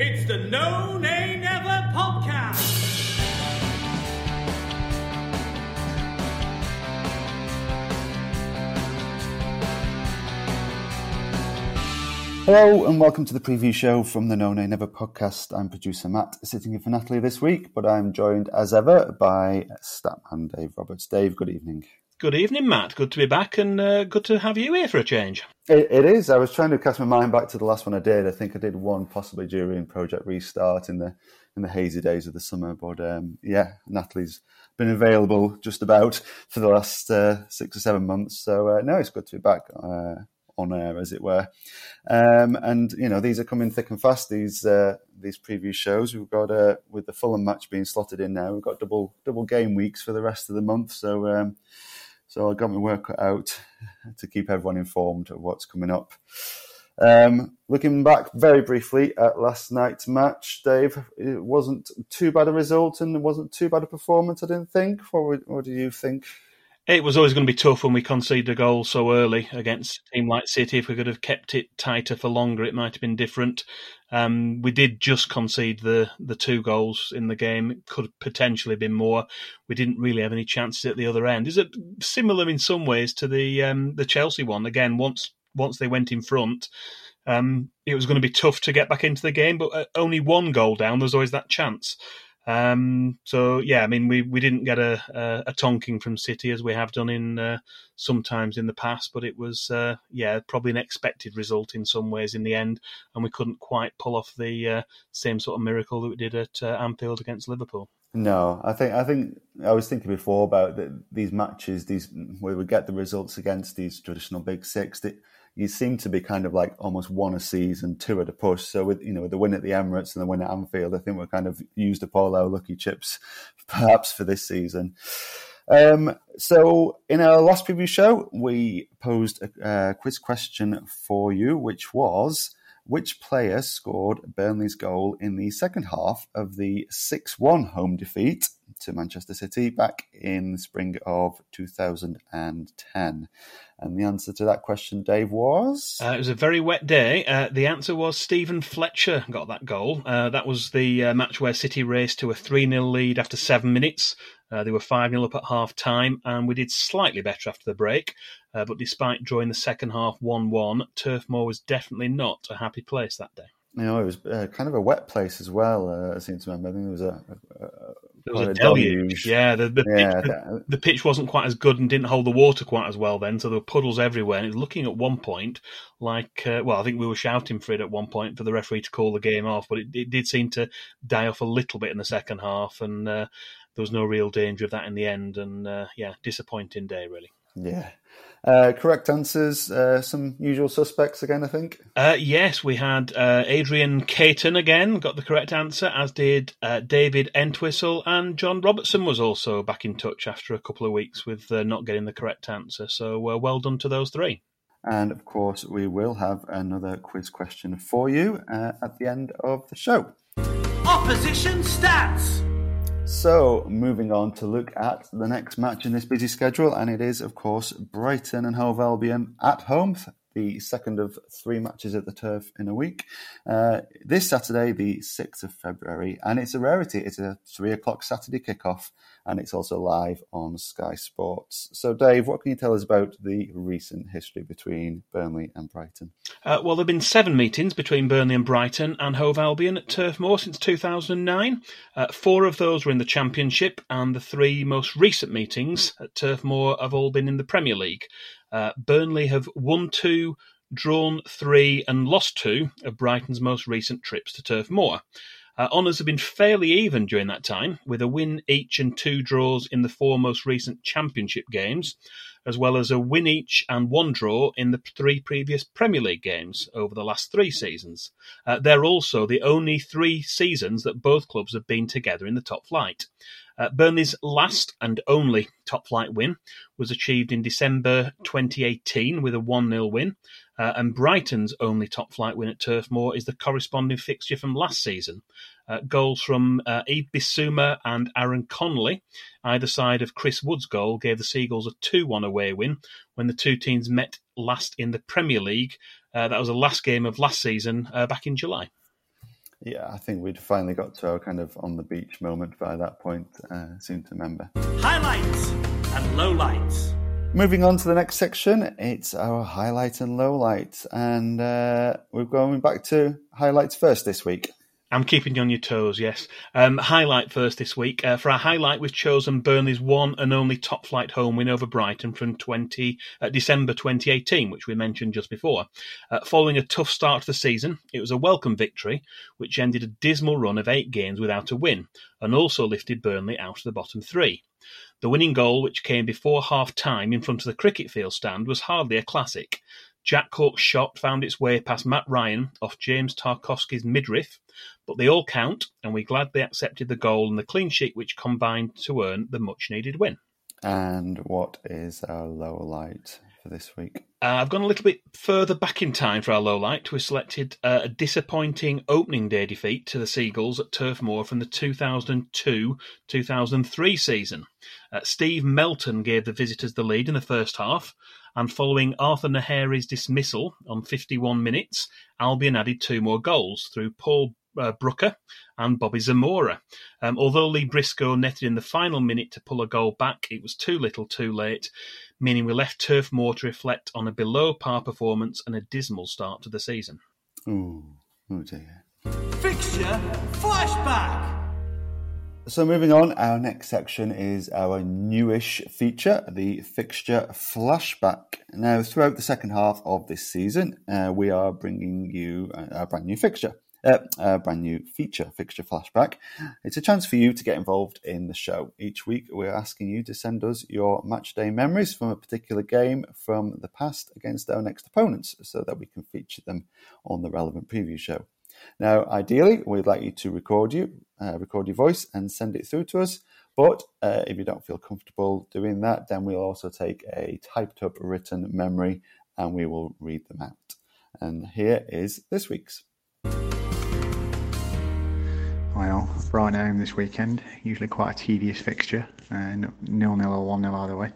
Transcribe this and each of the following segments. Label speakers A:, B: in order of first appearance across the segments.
A: It's the No Nay Never podcast.
B: Hello and welcome to the preview show from the No Nay Never podcast. I'm producer Matt, sitting in for Natalie this week, but I'm joined as ever by Statman Dave Roberts. Dave, good evening.
C: Good evening, Matt. Good to be back and uh, good to have you here for a change.
B: It, it is. I was trying to cast my mind back to the last one I did. I think I did one possibly during Project Restart in the in the hazy days of the summer. But um, yeah, Natalie's been available just about for the last uh, six or seven months. So uh, no, it's good to be back uh, on air, as it were. Um, and you know, these are coming thick and fast. These uh, these preview shows. We've got uh, with the Fulham match being slotted in now. We've got double double game weeks for the rest of the month. So. Um, so I got my work cut out to keep everyone informed of what's coming up. Um, looking back very briefly at last night's match, Dave, it wasn't too bad a result and it wasn't too bad a performance, I didn't think. What, what do you think?
C: It was always going to be tough when we conceded a goal so early against a team like City. If we could have kept it tighter for longer, it might have been different. Um, we did just concede the, the two goals in the game. It could potentially have been more. We didn't really have any chances at the other end. Is it similar in some ways to the um, the Chelsea one? Again, once once they went in front, um, it was going to be tough to get back into the game. But uh, only one goal down, there's always that chance. Um, so yeah, I mean, we, we didn't get a, a, a tonking from City as we have done in uh, sometimes in the past, but it was uh, yeah probably an expected result in some ways in the end, and we couldn't quite pull off the uh, same sort of miracle that we did at uh, Anfield against Liverpool.
B: No, I think I think I was thinking before about the, these matches, these where we get the results against these traditional big six. That you seem to be kind of like almost one a season, two at a push. So with you know with the win at the Emirates and the win at Anfield, I think we're kind of used up all our lucky chips, perhaps for this season. Um, so in our last preview show, we posed a, a quiz question for you, which was which player scored Burnley's goal in the second half of the 6 1 home defeat to Manchester City back in the spring of 2010? And the answer to that question, Dave, was?
C: Uh, it was a very wet day. Uh, the answer was Stephen Fletcher got that goal. Uh, that was the uh, match where City raced to a 3 0 lead after seven minutes. Uh, they were 5 0 up at half time, and we did slightly better after the break. Uh, but despite drawing the second half 1 1, Turf Moor was definitely not a happy place that day.
B: You know, it was uh, kind of a wet place as well. Uh, I seem to remember. I think there was a
C: there was a, deluge. Yeah, the the, yeah pitch, the, the, pitch wasn't quite as good and didn't hold the water quite as well then, so there were puddles everywhere. And it was looking at one point like, uh, well, I think we were shouting for it at one point for the referee to call the game off, but it, it did seem to die off a little bit in the second half, and uh, there was no real danger of that in the end. And uh, yeah, disappointing day really.
B: Yeah. Uh, correct answers. Uh, some usual suspects again, I think.
C: Uh, yes, we had uh, Adrian Caton again, got the correct answer, as did uh, David Entwistle, and John Robertson was also back in touch after a couple of weeks with uh, not getting the correct answer. So well done to those three.
B: And of course, we will have another quiz question for you at the end of the show.
A: Opposition stats.
B: So, moving on to look at the next match in this busy schedule, and it is, of course, Brighton and Hove Albion at home. The second of three matches at the turf in a week. Uh, this Saturday, the 6th of February, and it's a rarity. It's a three o'clock Saturday kickoff, and it's also live on Sky Sports. So, Dave, what can you tell us about the recent history between Burnley and Brighton?
C: Uh, well, there have been seven meetings between Burnley and Brighton and Hove Albion at Turf Moor since 2009. Uh, four of those were in the Championship, and the three most recent meetings at Turf Moor have all been in the Premier League. Uh, Burnley have won two, drawn three, and lost two of Brighton's most recent trips to Turf Moor. Uh, honours have been fairly even during that time, with a win each and two draws in the four most recent Championship games, as well as a win each and one draw in the three previous Premier League games over the last three seasons. Uh, they're also the only three seasons that both clubs have been together in the top flight. Uh, Burnley's last and only top flight win was achieved in December 2018 with a 1 0 win. Uh, and Brighton's only top flight win at Turf Moor is the corresponding fixture from last season. Uh, goals from uh, Yves Bissouma and Aaron Connolly, either side of Chris Wood's goal, gave the Seagulls a 2 1 away win when the two teams met last in the Premier League. Uh, that was the last game of last season uh, back in July.
B: Yeah, I think we'd finally got to our kind of on the beach moment by that point, uh, seem to remember.
A: Highlights and lowlights.
B: Moving on to the next section, it's our highlight and lowlight. And uh, we're going back to highlights first this week.
C: I'm keeping you on your toes, yes. Um, highlight first this week. Uh, for our highlight, we've chosen Burnley's one and only top flight home win over Brighton from 20, uh, December 2018, which we mentioned just before. Uh, following a tough start to the season, it was a welcome victory, which ended a dismal run of eight games without a win, and also lifted Burnley out of the bottom three. The winning goal, which came before half time in front of the cricket field stand, was hardly a classic. Jack Cork's shot found its way past Mat Ryan off James Tarkowski's midriff, but they all count, and we gladly accepted the goal and the clean sheet which combined to earn the much needed win.
B: And what is our low light for this week?
C: Uh, I've gone a little bit further back in time for our low light. We selected uh, a disappointing opening day defeat to the Seagulls at Turf Moor from the 2002 2003 season. Uh, Steve Melton gave the visitors the lead in the first half, and following Arthur Gnohéré's dismissal on 51 minutes, Albion added two more goals through Paul uh, Brooker and Bobby Zamora. Um, although Lee Briscoe netted in the final minute to pull a goal back, it was too little too late, meaning we left Turf Moor to reflect on a below par performance and a dismal start to the season.
B: Ooh, oh dear.
A: Fixture flashback.
B: So moving on, our next section is our newish feature, the fixture flashback. Now, throughout the second half of this season, uh, we are bringing you a, a brand new fixture. Uh, a brand new feature, Fixture Flashback. It's a chance for you to get involved in the show. Each week, we're asking you to send us your match day memories from a particular game from the past against our next opponents so that we can feature them on the relevant preview show. Now, ideally, we'd like you to record you, uh, record your voice, and send it through to us. But uh, if you don't feel comfortable doing that, then we'll also take a typed up written memory and we will read them out. And here is this week's.
D: Well, Brighton home this weekend, usually quite a tedious fixture, uh, nil nil or one nil either way.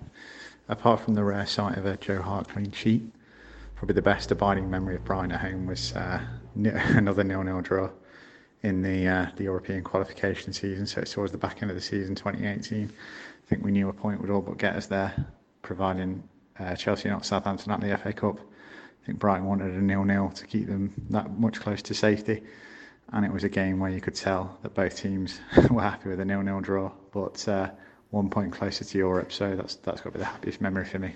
D: Apart from the rare sight of a Joe Hart clean sheet, probably the best abiding memory of Brighton at home was uh, another nil nil draw in the uh, the European qualification season. So it's towards the back end of the season, 2018. I think we knew a point would all but get us there, providing uh, Chelsea not Southampton at the FA Cup. I think Brighton wanted a nil nil to keep them that much close to safety and it was a game where you could tell that both teams were happy with a nil-nil draw, but uh, one point closer to Europe. So that's that's got to be the happiest memory for me.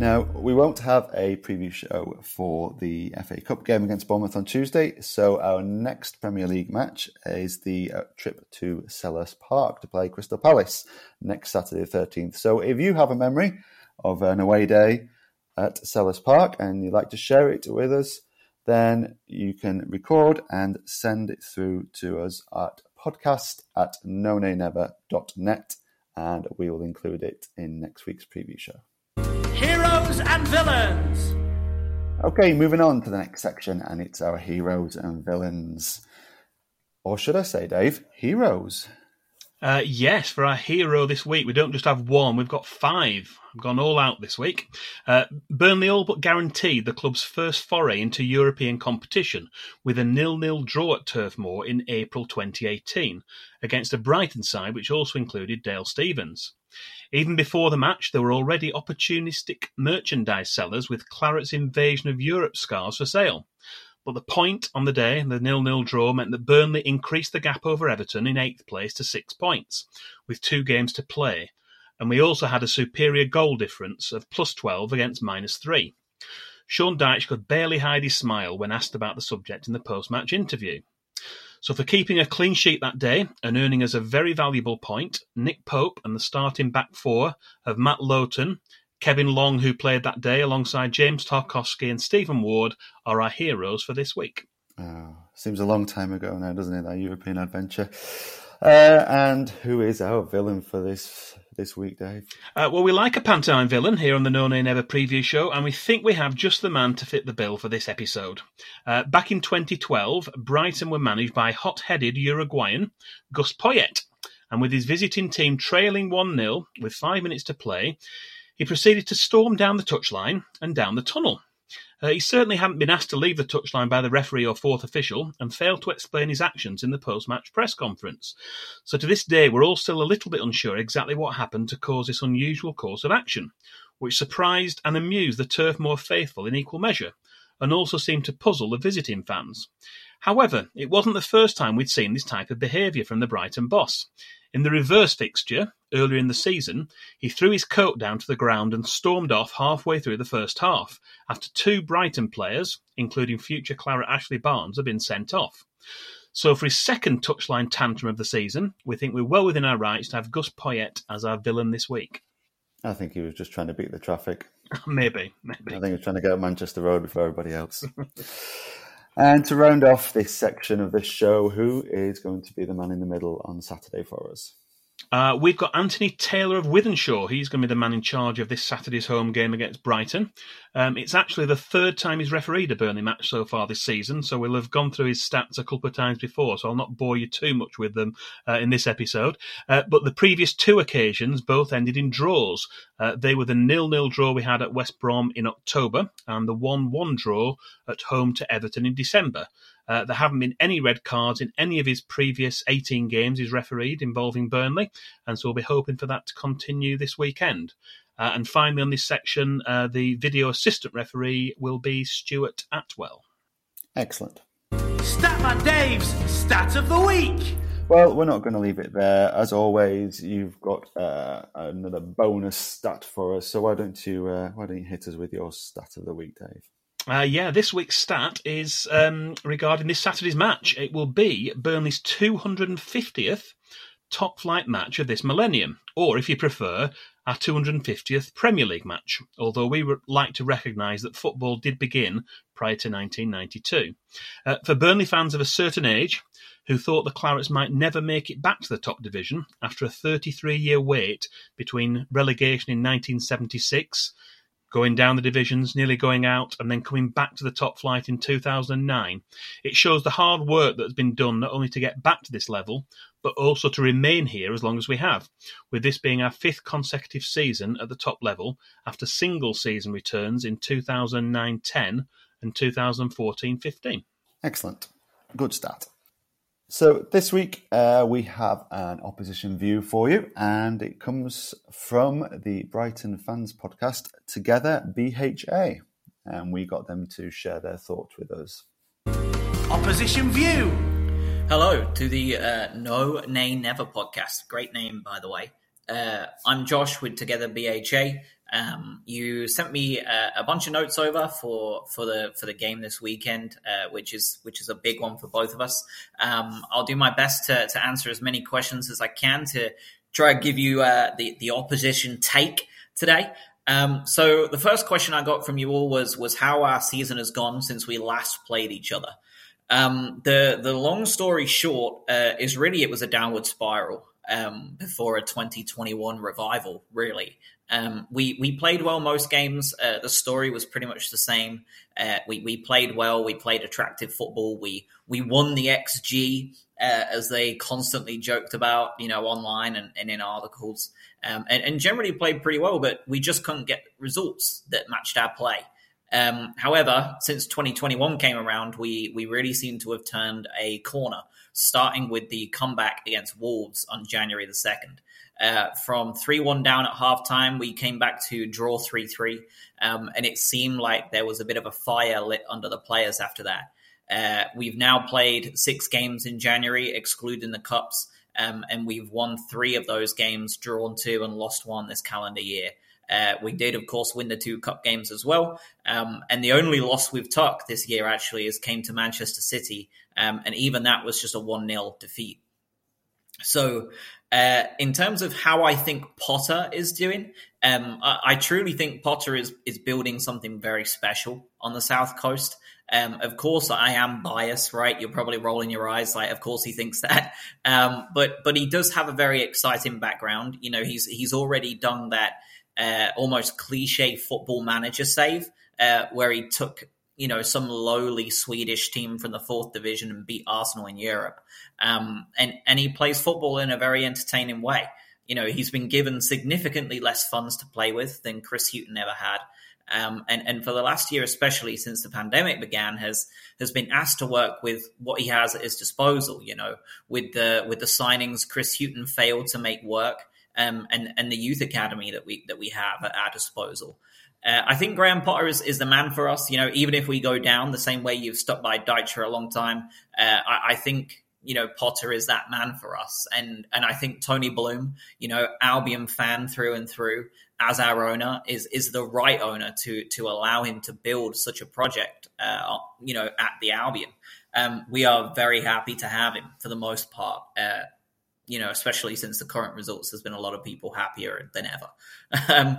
B: Now, we won't have a preview show for the FA Cup game against Bournemouth on Tuesday, so our next Premier League match is the uh, trip to Selhurst Park to play Crystal Palace next Saturday the 13th. So if you have a memory of an away day at Selhurst Park and you'd like to share it with us, then you can record and send it through to us at podcast at nonanever.net and we will include it in next week's preview show.
A: Heroes and villains.
B: Okay, moving on to the next section, and it's our heroes and villains. Or should I say, Dave, heroes?
C: Uh, yes, for our hero this week, we don't just have one, we've got five. I've gone all out this week. Uh, Burnley all but guaranteed the club's first foray into European competition with a nil-nil draw at Turf Moor in April 2018 against a Brighton side which also included Dale Stephens. Even before the match, there were already opportunistic merchandise sellers with Claret's Invasion of Europe scarves for sale. But the point on the day, the nil-nil draw, meant that Burnley increased the gap over Everton in eighth place to six points, with two games to play, and we also had a superior goal difference of plus 12 against minus 3. Sean Dyche could barely hide his smile when asked about the subject in the post match interview. So, for keeping a clean sheet that day and earning us a very valuable point, Nick Pope and the starting back four of Matt Lowton, Kevin Long, who played that day alongside James Tarkowski and Stephen Ward, are our heroes for this week.
B: Oh, seems a long time ago now, doesn't it? That European adventure. Uh, and who is our villain for this this week, Dave?
C: Uh, well, we like a pantomime villain here on the No Nay Never preview show, and we think we have just the man to fit the bill for this episode. Uh, back in 2012, Brighton were managed by hot-headed Uruguayan Gus Poyet, and with his visiting team trailing 1-0 with five minutes to play, he proceeded to storm down the touchline and down the tunnel. Uh, he certainly hadn't been asked to leave the touchline by the referee or fourth official and failed to explain his actions in the post match press conference. So to this day, we're all still a little bit unsure exactly what happened to cause this unusual course of action, which surprised and amused the Turf Moor faithful in equal measure, and also seemed to puzzle the visiting fans. However, it wasn't the first time we'd seen this type of behaviour from the Brighton boss. In the reverse fixture, earlier in the season, he threw his coat down to the ground and stormed off halfway through the first half, after two Brighton players, including future Claret Ashley Barnes, had been sent off. So for his second touchline tantrum of the season, we think we're well within our rights to have Gus Poyet as our villain this week.
B: I think he was just trying to beat the traffic.
C: maybe, maybe.
B: I think he was trying to get Manchester Road before everybody else. and to round off this section of this show, who is going to be the man in the middle on Saturday for us?
C: Uh, we've got Anthony Taylor of Wythenshawe. He's going to be the man in charge of this Saturday's home game against Brighton. Um, it's actually the third time he's refereed a Burnley match so far this season, so we'll have gone through his stats a couple of times before, so I'll not bore you too much with them uh, in this episode. Uh, but the previous two occasions both ended in draws. Uh, they were the nil-nil draw we had at West Brom in October and the 1-1 draw at home to Everton in December. Uh, there haven't been any red cards in any of his previous 18 games he's refereed involving Burnley, and so we'll be hoping for that to continue this weekend. Uh, and finally, on this section, uh, the video assistant referee will be Stuart Atwell.
B: Excellent.
A: Stat Statman Dave's Stat of the Week.
B: Well, we're not going to leave it there. As always, you've got uh, another bonus stat for us. So why don't you uh, why don't you hit us with your stat of the week, Dave?
C: Uh, yeah, this week's stat is um, regarding this Saturday's match. It will be Burnley's 250th top flight match of this millennium, or if you prefer, our 250th Premier League match, although we would like to recognise that football did begin prior to 1992. Uh, for Burnley fans of a certain age who thought the Clarets might never make it back to the top division after a 33 year wait between relegation in 1976 going down the divisions, nearly going out, and then coming back to the top flight in 2009. It shows the hard work that has been done not only to get back to this level, but also to remain here as long as we have, with this being our fifth consecutive season at the top level after single season returns in 2009 10 and 2014 15.
B: Excellent. Good start. So this week uh, we have an opposition view for you, and it comes from the Brighton fans podcast Together BHA, and we got them to share their thoughts with us.
A: Opposition View.
E: Hello to the uh, No Nay Never podcast. Great name, by the way. Uh, I'm Josh with Together BHA. Um, you sent me a, a, bunch of notes over for, for the for the game this weekend, uh, which is which is a big one for both of us. Um, I'll do my best to, to answer as many questions as I can to try to give you uh, the the opposition take today. Um, so the first question I got from you all was was how our season has gone since we last played each other. Um, the the long story short uh, is really it was a downward spiral um, before a 2021 revival, really. Um, we we played well most games. Uh, the story was pretty much the same. Uh, we we played well. We played attractive football. We we won the XG uh, as they constantly joked about, you know, online and, and in articles, um, and, and, generally played pretty well. But we just couldn't get results that matched our play. Um, however, since 2021 came around, we we really seem to have turned a corner, starting with the comeback against Wolves on January the second. Uh, from 3 1 down at halftime, we came back to draw 3 3. Um, and it seemed like there was a bit of a fire lit under the players after that. Uh, we've now played six games in January, excluding the Cups. Um, and we've won three of those games, drawn two, and lost one this calendar year. Uh, we did, of course, win the two cup games as well. Um, and the only loss we've took this year actually is came to Manchester City. Um, and even that was just a 1 0 defeat. So uh, in terms of how I think Potter is doing, um, I, I, truly think Potter is is building something very special on the South Coast. Um, of course, I am biased, right? You're probably rolling your eyes, like, of course he thinks that. Um, but but he does have a very exciting background. You know, he's he's already done that uh, almost cliche football manager save, uh, where he took you know some lowly Swedish team from the fourth division and beat Arsenal in Europe. Um, and and he plays football in a very entertaining way. You know, he's been given significantly less funds to play with than Chris Hughton ever had. Um, and and for the last year, especially since the pandemic began, has has been asked to work with what he has at his disposal. You know, with the with the signings Chris Hughton failed to make work, um, and and the youth academy that we that we have at our disposal. Uh, I think Graham Potter is, is the man for us. You know, even if we go down the same way you've stuck by Dyche for a long time, uh, I, I, think you know Potter is that man for us. And and I think Tony Bloom, you know, Albion fan through and through, as our owner, is is the right owner to to allow him to build such a project. Uh, you know, at the Albion, um, we are very happy to have him for the most part. Uh, you know, especially since the current results, there's been a lot of people happier than ever. um,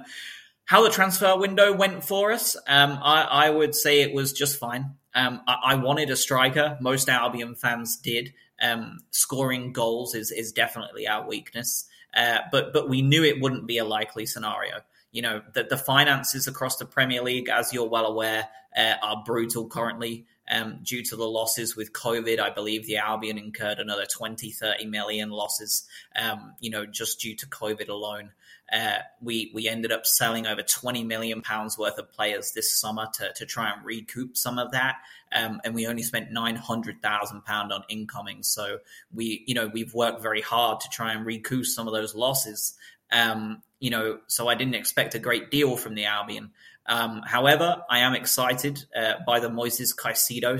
E: how the transfer window went for us, um, I, I, would say it was just fine. Um, I, I, wanted a striker. Most Albion fans did. Um, scoring goals is is definitely our weakness, uh, but but we knew it wouldn't be a likely scenario. You know that the finances across the Premier League, as you're well aware, uh, are brutal currently. Um, due to the losses with COVID, I believe the Albion incurred another 20, 30 million losses, um, you know, just due to COVID alone. Uh, we we ended up selling over 20 million pounds worth of players this summer to, to try and recoup some of that. Um, and we only spent 900,000 pound on incoming. So we, you know, we've worked very hard to try and recoup some of those losses. Um, you know, so I didn't expect a great deal from the Albion. Um, however, I am excited uh, by the Moises Caicedo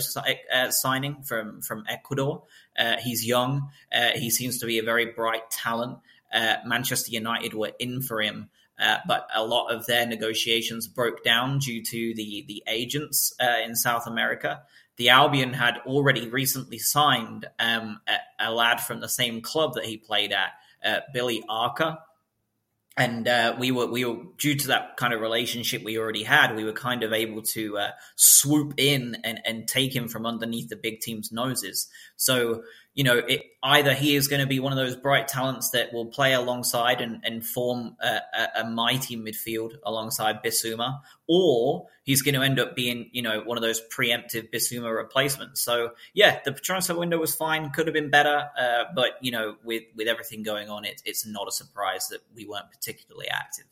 E: uh, signing from from Ecuador. Uh, he's young. Uh, he seems to be a very bright talent uh, Manchester United were in for him. Uh, but a lot of their negotiations broke down due to the the agents uh, in South America. The Albion had already recently signed um, a, a, lad from the same club that he played at, uh, Billy Arce, and uh, we were we were due to that kind of relationship we already had. We were kind of able to uh, swoop in and, and take him from underneath the big team's noses. So you know, it, either he is going to be one of those bright talents that will play alongside and, and form a, a, a, mighty midfield alongside Bissouma, or he's going to end up being, you know, one of those preemptive Bissouma replacements. So, yeah, the transfer window was fine, could have been better, uh, but you know, with with everything going on, it, it's not a surprise that we weren't particularly active.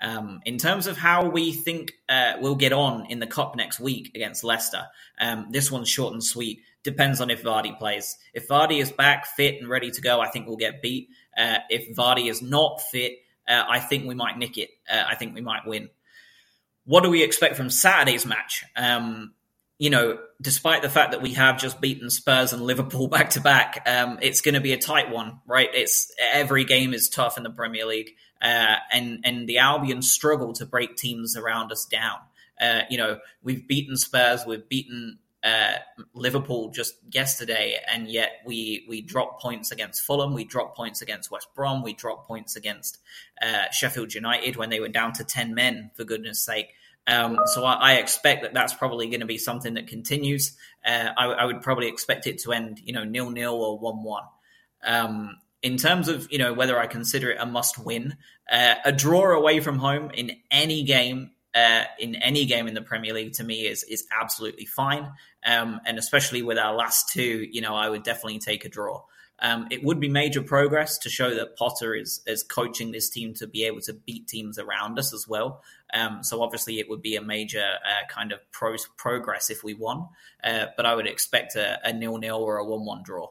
E: Um, in terms of how we think uh, we'll get on in the cup next week against Leicester, um, this one's short and sweet. Depends on if Vardy plays. If Vardy is back, fit, and ready to go, I think we'll get beat. Uh, if Vardy is not fit, uh, I think we might nick it. Uh, I think we might win. What do we expect from Saturday's match? Um, you know, despite the fact that we have just beaten Spurs and Liverpool back to back, um, it's going to be a tight one, right? It's every game is tough in the Premier League, uh, and and the Albion struggle to break teams around us down. Uh, you know, we've beaten Spurs, we've beaten uh, Liverpool just yesterday, and yet we we dropped points against Fulham, we dropped points against West Brom, we dropped points against uh, Sheffield United when they were down to ten men. For goodness' sake. Um, so I, I, expect that that's probably going to be something that continues. Uh, I, I, would probably expect it to end, you know, nil nil or one one. Um, in terms of you know whether I consider it a must win, uh, a draw away from home in any game. Uh, in any game in the Premier League, to me, is is absolutely fine, um, and especially with our last two, you know, I would definitely take a draw. Um, it would be major progress to show that Potter is is coaching this team to be able to beat teams around us as well. Um, so obviously, it would be a major uh, kind of pro- progress if we won, uh, but I would expect a, a nil nil or a one one draw.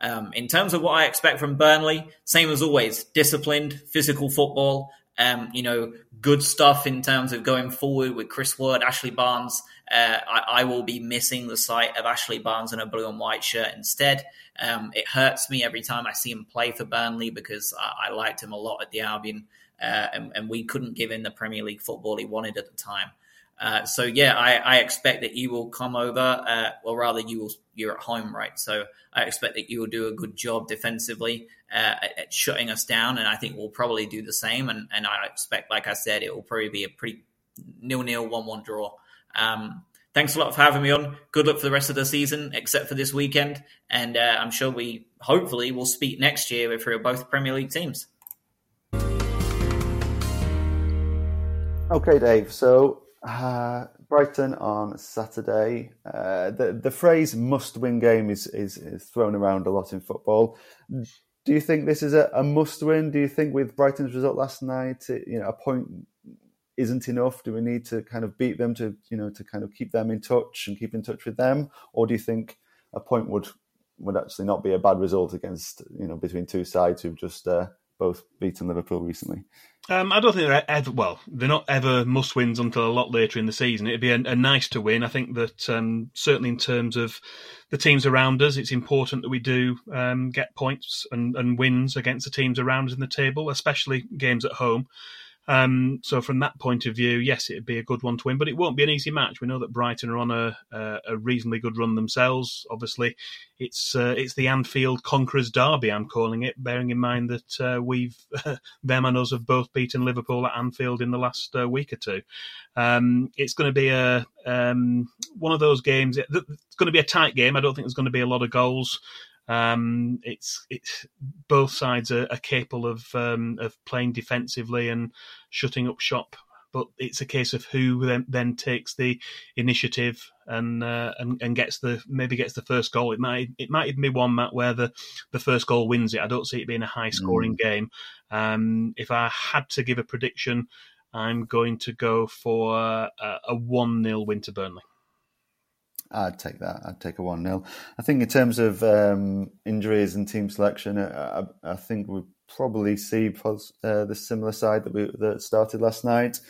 E: Um, in terms of what I expect from Burnley, same as always, disciplined, physical football. Um, you know, good stuff in terms of going forward with Chris Wood, Ashley Barnes. Uh, I, I, will be missing the sight of Ashley Barnes in a blue and white shirt instead. Um, it hurts me every time I see him play for Burnley because I, I liked him a lot at the Albion, uh, and, and, we couldn't give him the Premier League football he wanted at the time. Uh, so yeah, I, I, expect that you will come over, uh, or rather, you will. You're at home, right? So I expect that you will do a good job defensively uh, at, shutting us down, and I think we'll probably do the same. And, and I expect, like I said, it will probably be a pretty nil-nil, one-one draw. Um, thanks a lot for having me on. Good luck for the rest of the season, except for this weekend, and uh, I'm sure we hopefully will speak next year if we're both Premier League teams.
B: Okay, Dave. So uh, Brighton on Saturday. Uh, the the phrase "must win game" is, is, is thrown around a lot in football. Do you think this is a, a must win? Do you think with Brighton's result last night, it, you know, a point isn't enough? Do we need to kind of beat them to you know to kind of keep them in touch and keep in touch with them, or do you think a point would would actually not be a bad result against you know between two sides who've just uh, both beaten Liverpool recently?
C: Um, I don't think they're ever well. They're not ever must wins until a lot later in the season. It'd be a, a nice to win. I think that um, certainly in terms of the teams around us, it's important that we do um, get points and, and wins against the teams around us in the table, especially games at home. Um, so from that point of view, yes, it'd be a good one to win, but it won't be an easy match. We know that Brighton are on a, a, reasonably good run themselves. Obviously, it's uh, it's the Anfield Conquerors Derby. I'm calling it, bearing in mind that uh, we've them and us have both beaten Liverpool at Anfield in the last uh, week or two. Um, it's going to be a um, one of those games. It's going to be a tight game. I don't think there's going to be a lot of goals. Um, it's it's both sides are, are capable of um, of playing defensively and shutting up shop, but it's a case of who then, then takes the initiative and, uh, and and gets the maybe gets the first goal. It might it might even be one Matt where the the first goal wins it. I don't see it being a high scoring mm. game. Um, if I had to give a prediction, I'm going to go for a one 0 win to Burnley.
B: I'd take that. I'd take a 1 0. I think, in terms of um, injuries and team selection, I, I think we probably see uh, the similar side that we that started last night.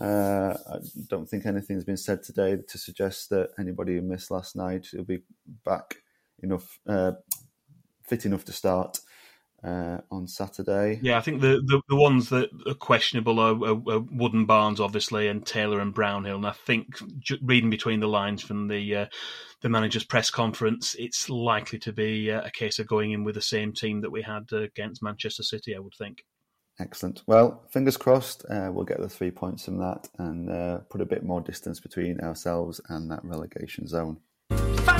B: Uh, I don't think anything's been said today to suggest that anybody who missed last night will be back enough, uh, fit enough to start uh, on Saturday.
C: Yeah, I think the, the, the ones that are questionable are, are, are, Wood and Barnes, obviously, and Taylor and Brownhill. And I think reading between the lines from the uh, the manager's press conference, it's likely to be uh, a case of going in with the same team that we had against Manchester City. I would think.
B: Excellent. Well, fingers crossed, uh, we'll get the three points from that and uh, put a bit more distance between ourselves and that relegation zone.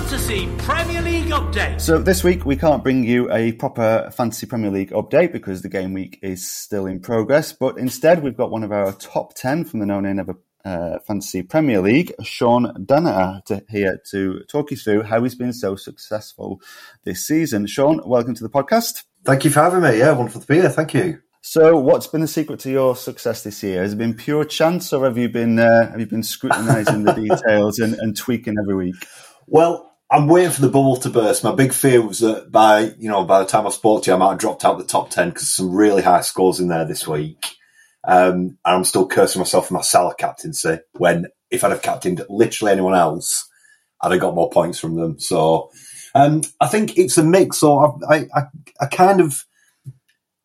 A: Fantasy Premier League update.
B: So this week we can't bring you a proper Fantasy Premier League update because the game week is still in progress. But instead, we've got one of our top ten from the No Nay Never uh, Fantasy Premier League, Sean Danaher, to, here to talk you through how he's been so successful this season. Sean, welcome to the podcast.
F: Thank you for having me. Yeah, wonderful to be here. Thank you.
B: So, what's been the secret to your success this year? Has it been pure chance, or have you been uh, have you been scrutinising the details and, and tweaking every week?
F: Well, I'm waiting for the bubble to burst. My big fear was that by you know by the time I spoke to you, I might have dropped out the top ten because some really high scores in there this week. Um, and I'm still cursing myself for my Salah captaincy when if I'd have captained literally anyone else, I'd have got more points from them. So um, I think it's a mix. So I, I, I kind of.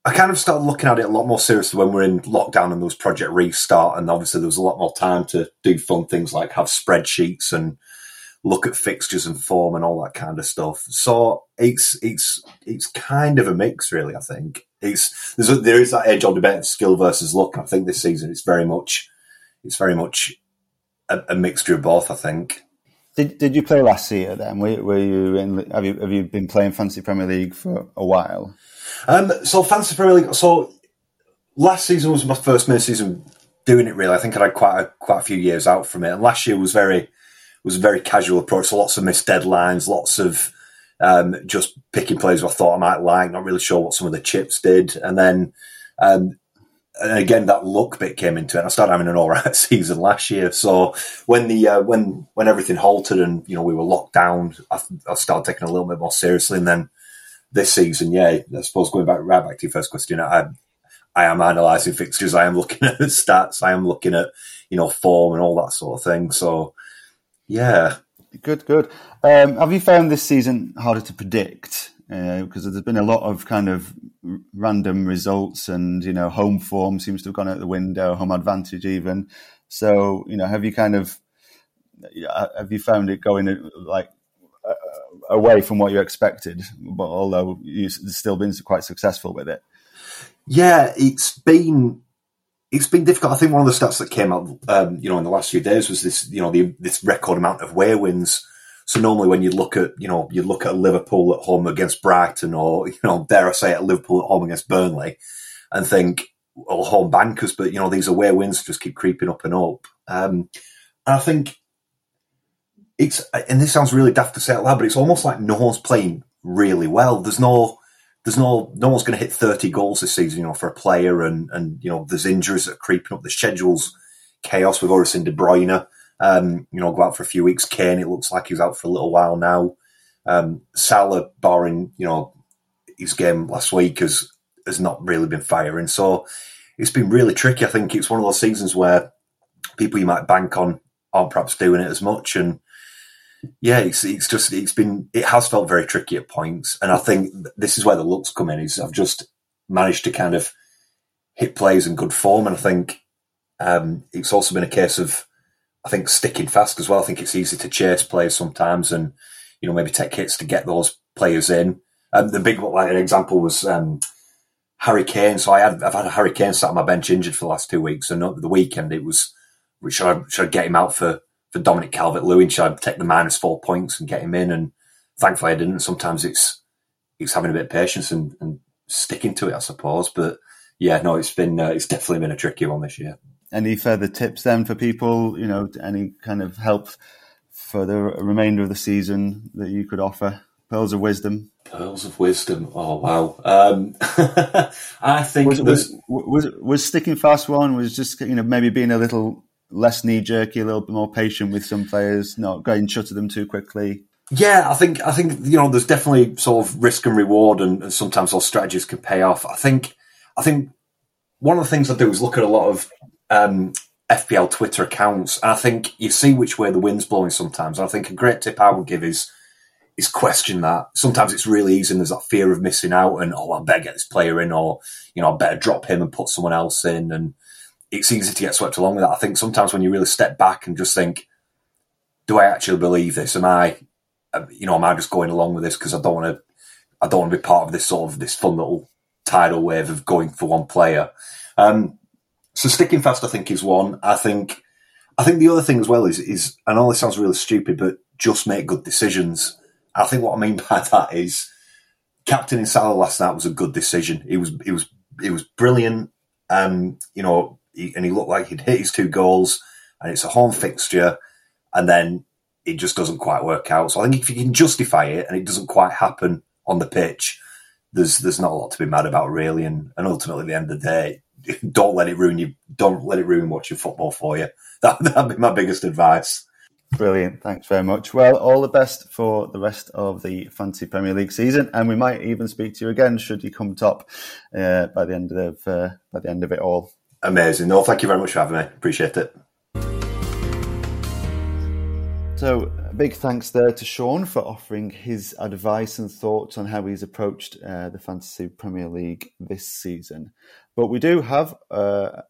F: I kind of started looking at it a lot more seriously when we are in lockdown and there was Project Restart, and obviously there was a lot more time to do fun things like have spreadsheets and look at fixtures and form and all that kind of stuff. So it's it's it's kind of a mix, really. I think it's there's a, there is that edge on debate of skill versus luck. I think this season it's very much it's very much a, a mixture of both. I think.
B: Did Did you play last year? Then were, were you in? Have you Have you been playing fancy Premier League for a while?
F: Um, so fantasy Premier League. So last season was my first main season doing it. Really, I think I had quite a, quite a few years out from it. And last year was very was a very casual approach. So lots of missed deadlines, lots of um, just picking players I thought I might like. Not really sure what some of the chips did, and then. Um, and again, that luck bit came into it. I started having an all right season last year. So when the uh, when when everything halted and you know we were locked down, I, I, started taking a little bit more seriously. And then this season, yeah, I suppose going back right back to your first question, I I am analysing fixtures. I am looking at stats. I am looking at you know form and all that sort of thing. So yeah,
B: good, good. Um, have you found this season harder to predict? because uh, there's been a lot of kind of random results, and you know, home form seems to have gone out the window, home advantage even. So, you know, have you kind of have you found it going like uh, away from what you expected? But although you've still been quite successful with it.
F: Yeah, it's been it's been difficult. I think one of the stats that came out, um, you know, in the last few days was this, you know, the, this record amount of away wins so normally when you look at, you know, you look at Liverpool at home against Brighton or, you know, dare I say at Liverpool at home against Burnley and think, well, home bankers, but, you know, these away wins just keep creeping up and up. Um, and I think it's, and this sounds really daft to say out loud, but it's almost like no one's playing really well. There's no, there's no, no one's going to hit 30 goals this season, you know, for a player and, and, you know, there's injuries that are creeping up. The schedule's chaos. We've already seen De Bruyne um, you know, go out for a few weeks. Kane, it looks like he's out for a little while now. Um, Salah, barring you know his game last week, has has not really been firing. So it's been really tricky. I think it's one of those seasons where people you might bank on aren't perhaps doing it as much, and yeah, it's it's just it's been it has felt very tricky at points. And I think this is where the looks come in. Is I've just managed to kind of hit plays in good form, and I think um, it's also been a case of I think sticking fast as well. I think it's easy to chase players sometimes, and you know maybe take hits to get those players in. Um, the big like an example was um, Harry Kane. So I had I've had Harry Kane sat on my bench injured for the last two weeks, and the weekend it was should I should I get him out for for Dominic Calvert Lewin? Should I take the minus four points and get him in? And thankfully I didn't. Sometimes it's it's having a bit of patience and, and sticking to it, I suppose. But yeah, no, it's been uh, it's definitely been a tricky one this year
B: any further tips then for people? You know, any kind of help for the remainder of the season that you could offer? Pearls of wisdom.
F: Pearls of wisdom. Oh wow! Um, I think
B: was, was, was was sticking fast one was just you know maybe being a little less knee jerky, a little bit more patient with some players, not going shut at them too quickly.
F: Yeah, I think I think you know there's definitely sort of risk and reward, and, and sometimes those strategies can pay off. I think I think one of the things I do is look at a lot of um, FPL Twitter accounts, and I think you see which way the wind's blowing sometimes. And I think a great tip I would give is is question that. Sometimes it's really easy, and there's that fear of missing out, and oh, I better get this player in, or you know, I better drop him and put someone else in, and it's easy to get swept along with that. I think sometimes when you really step back and just think, do I actually believe this? Am I, uh, you know, am I just going along with this because I don't want to, I don't want to be part of this sort of this fun little tidal wave of going for one player. Um, so sticking fast, I think, is one. I think, I think the other thing as well is, is I know this sounds really stupid, but just make good decisions. I think what I mean by that is captaining Salah last night was a good decision. It was, he was, he was brilliant. Um, you know, he, and he looked like he'd hit his two goals, and it's a home fixture, and then it just doesn't quite work out. So I think if you can justify it and it doesn't quite happen on the pitch, there's there's not a lot to be mad about really. And, and ultimately, at the end of the day, don't let it ruin you. Don't let it ruin watching football for you. That that'd be my biggest advice.
B: Brilliant. Thanks very much. Well, all the best for the rest of the Fantasy Premier League season, and we might even speak to you again should you come top uh, by the end of uh, by the end of it all.
F: Amazing. No, thank you very much for having me. Appreciate it.
B: So, big thanks there to Sean for offering his advice and thoughts on how he's approached uh, the Fantasy Premier League this season. But we do have uh,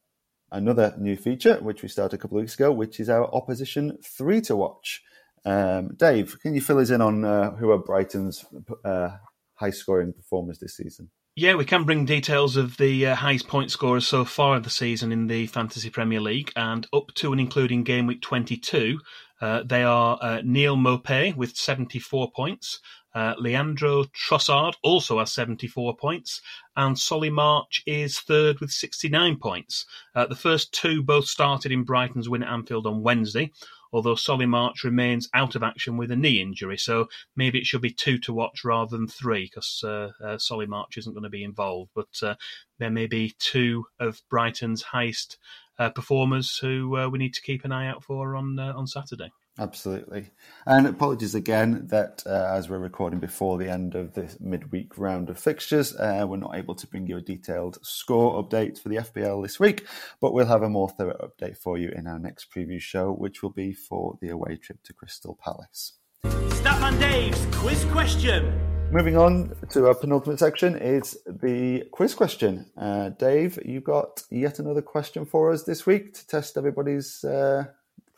B: another new feature, which we started a couple of weeks ago, which is our opposition three to watch. Um, Dave, can you fill us in on uh, who are Brighton's uh, high scoring performers this season?
C: Yeah, we can bring details of the uh, highest point scorers so far of the season in the Fantasy Premier League, and up to and including game week 22, uh, they are uh, Neal Maupay with 74 points, uh, Leandro Trossard also has 74 points, and Solly March is third with 69 points. Uh, the first two both started in Brighton's win at Anfield on Wednesday, although Solly March remains out of action with a knee injury. So maybe it should be two to watch rather than three because uh, uh, Solly March isn't going to be involved. But uh, there may be two of Brighton's highest uh, performers who uh, we need to keep an eye out for on uh, on Saturday.
B: Absolutely. And apologies again that uh, as we're recording before the end of this midweek round of fixtures, uh, we're not able to bring you a detailed score update for the FPL this week, but we'll have a more thorough update for you in our next preview show, which will be for the away trip to Crystal Palace.
A: Statman Dave's quiz question.
B: Moving on to our penultimate section is the quiz question. Uh, Dave, You've got yet another question for us this week to test everybody's uh,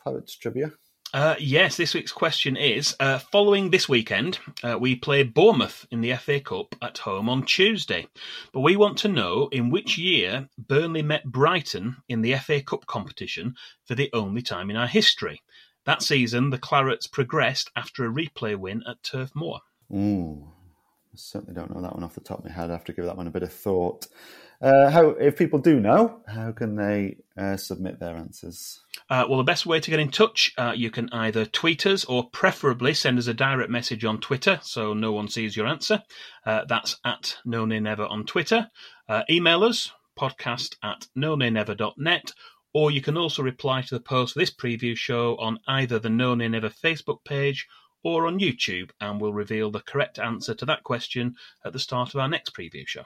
B: Pirates trivia.
C: Uh, yes, this week's question is uh, Following this weekend, uh, we play Bournemouth in the FA Cup at home on Tuesday. But we want to know in which year Burnley met Brighton in the FA Cup competition for the only time in our history. That season, the Clarets progressed after a replay win at Turf Moor.
B: Ooh, Certainly don't know that one off the top of my head. I have to give that one a bit of thought. Uh, how, if people do know, how can they uh, submit their answers?
C: Uh, well, the best way to get in touch, uh, you can either tweet us or preferably send us a direct message on Twitter so no one sees your answer. Uh, that's at no never on Twitter. Uh, email us, podcast at no never.net, or you can also reply to the post for this preview show on either the No Never Facebook page or on YouTube, and we'll reveal the correct answer to that question at the start of our next preview show.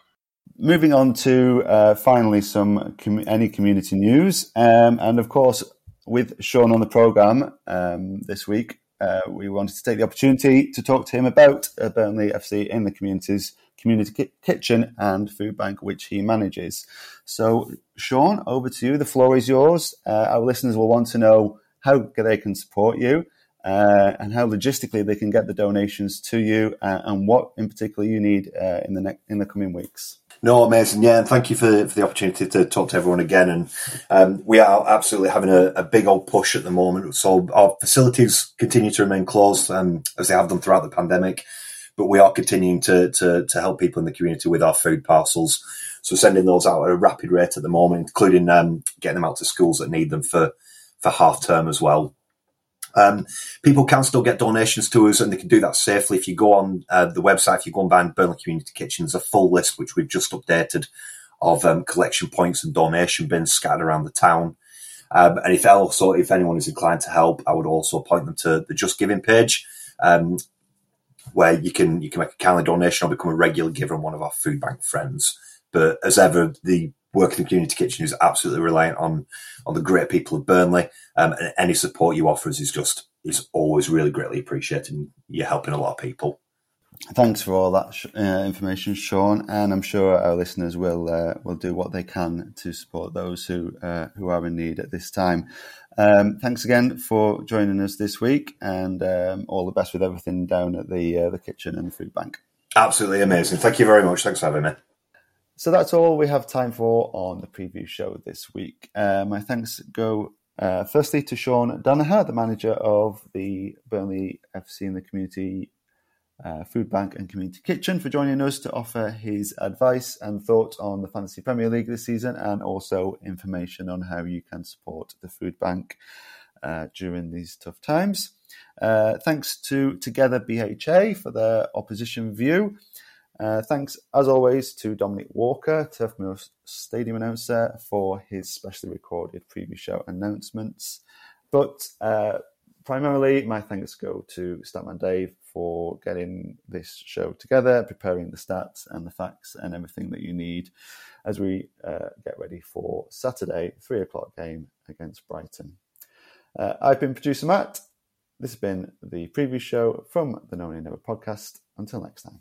B: Moving on to uh, finally some com- any community news, um, and of course with Sean on the program um, this week, uh, we wanted to take the opportunity to talk to him about uh, Burnley FC in the community's community ki- kitchen and food bank, which he manages. So, Sean, over to you. The floor is yours. Uh, our listeners will want to know how they can support you. Uh, and how logistically they can get the donations to you, uh, and what in particular you need uh, in the ne- in the coming weeks.
F: No, amazing. Yeah, and thank you for, for the opportunity to talk to everyone again. And um, we are absolutely having a, a, big old push at the moment. So our facilities continue to remain closed um, as they have done throughout the pandemic, but we are continuing to, to, to help people in the community with our food parcels. So sending those out at a rapid rate at the moment, including um, getting them out to schools that need them for, for half term as well. Um, people can still get donations to us and they can do that safely. If you go on uh, the website, if you go on by Burnley Community Kitchen, there's a full list which we've just updated of um, collection points and donation bins scattered around the town. Um, and if also, if anyone is inclined to help, I would also point them to the Just Giving page, um, where you can you can make a kindly donation or become a regular giver and one of our food bank friends. But as ever, the work in the community kitchen is absolutely reliant on on the great people of Burnley. Um, and any support you offer us is just is always really greatly appreciated. You're helping a lot of people.
B: Thanks for all that uh, information, Sean, and I'm sure our listeners will uh, will do what they can to support those who uh, who are in need at this time. Um, thanks again for joining us this week, and um, all the best with everything down at the uh, the kitchen and the food bank.
F: Absolutely amazing. Thank you very much. Thanks for having me.
B: So that's all we have time for on the preview show this week. Uh, my thanks go uh, firstly to Sean Danaher, the manager of the Burnley FC in the Community uh, Food Bank and Community Kitchen, for joining us to offer his advice and thoughts on the Fantasy Premier League this season and also information on how you can support the food bank uh, during these tough times. Uh, thanks to Together BHA for their opposition view. Uh, thanks, as always, to Dominic Walker, Turf Moor Stadium announcer, for his specially recorded preview show announcements. But uh, primarily, my thanks go to Statman Dave for getting this show together, preparing the stats and the facts and everything that you need as we uh, get ready for Saturday, three o'clock game against Brighton. Uh, I've been producer Matt. This has been the preview show from the No Nay Never podcast. Until next time.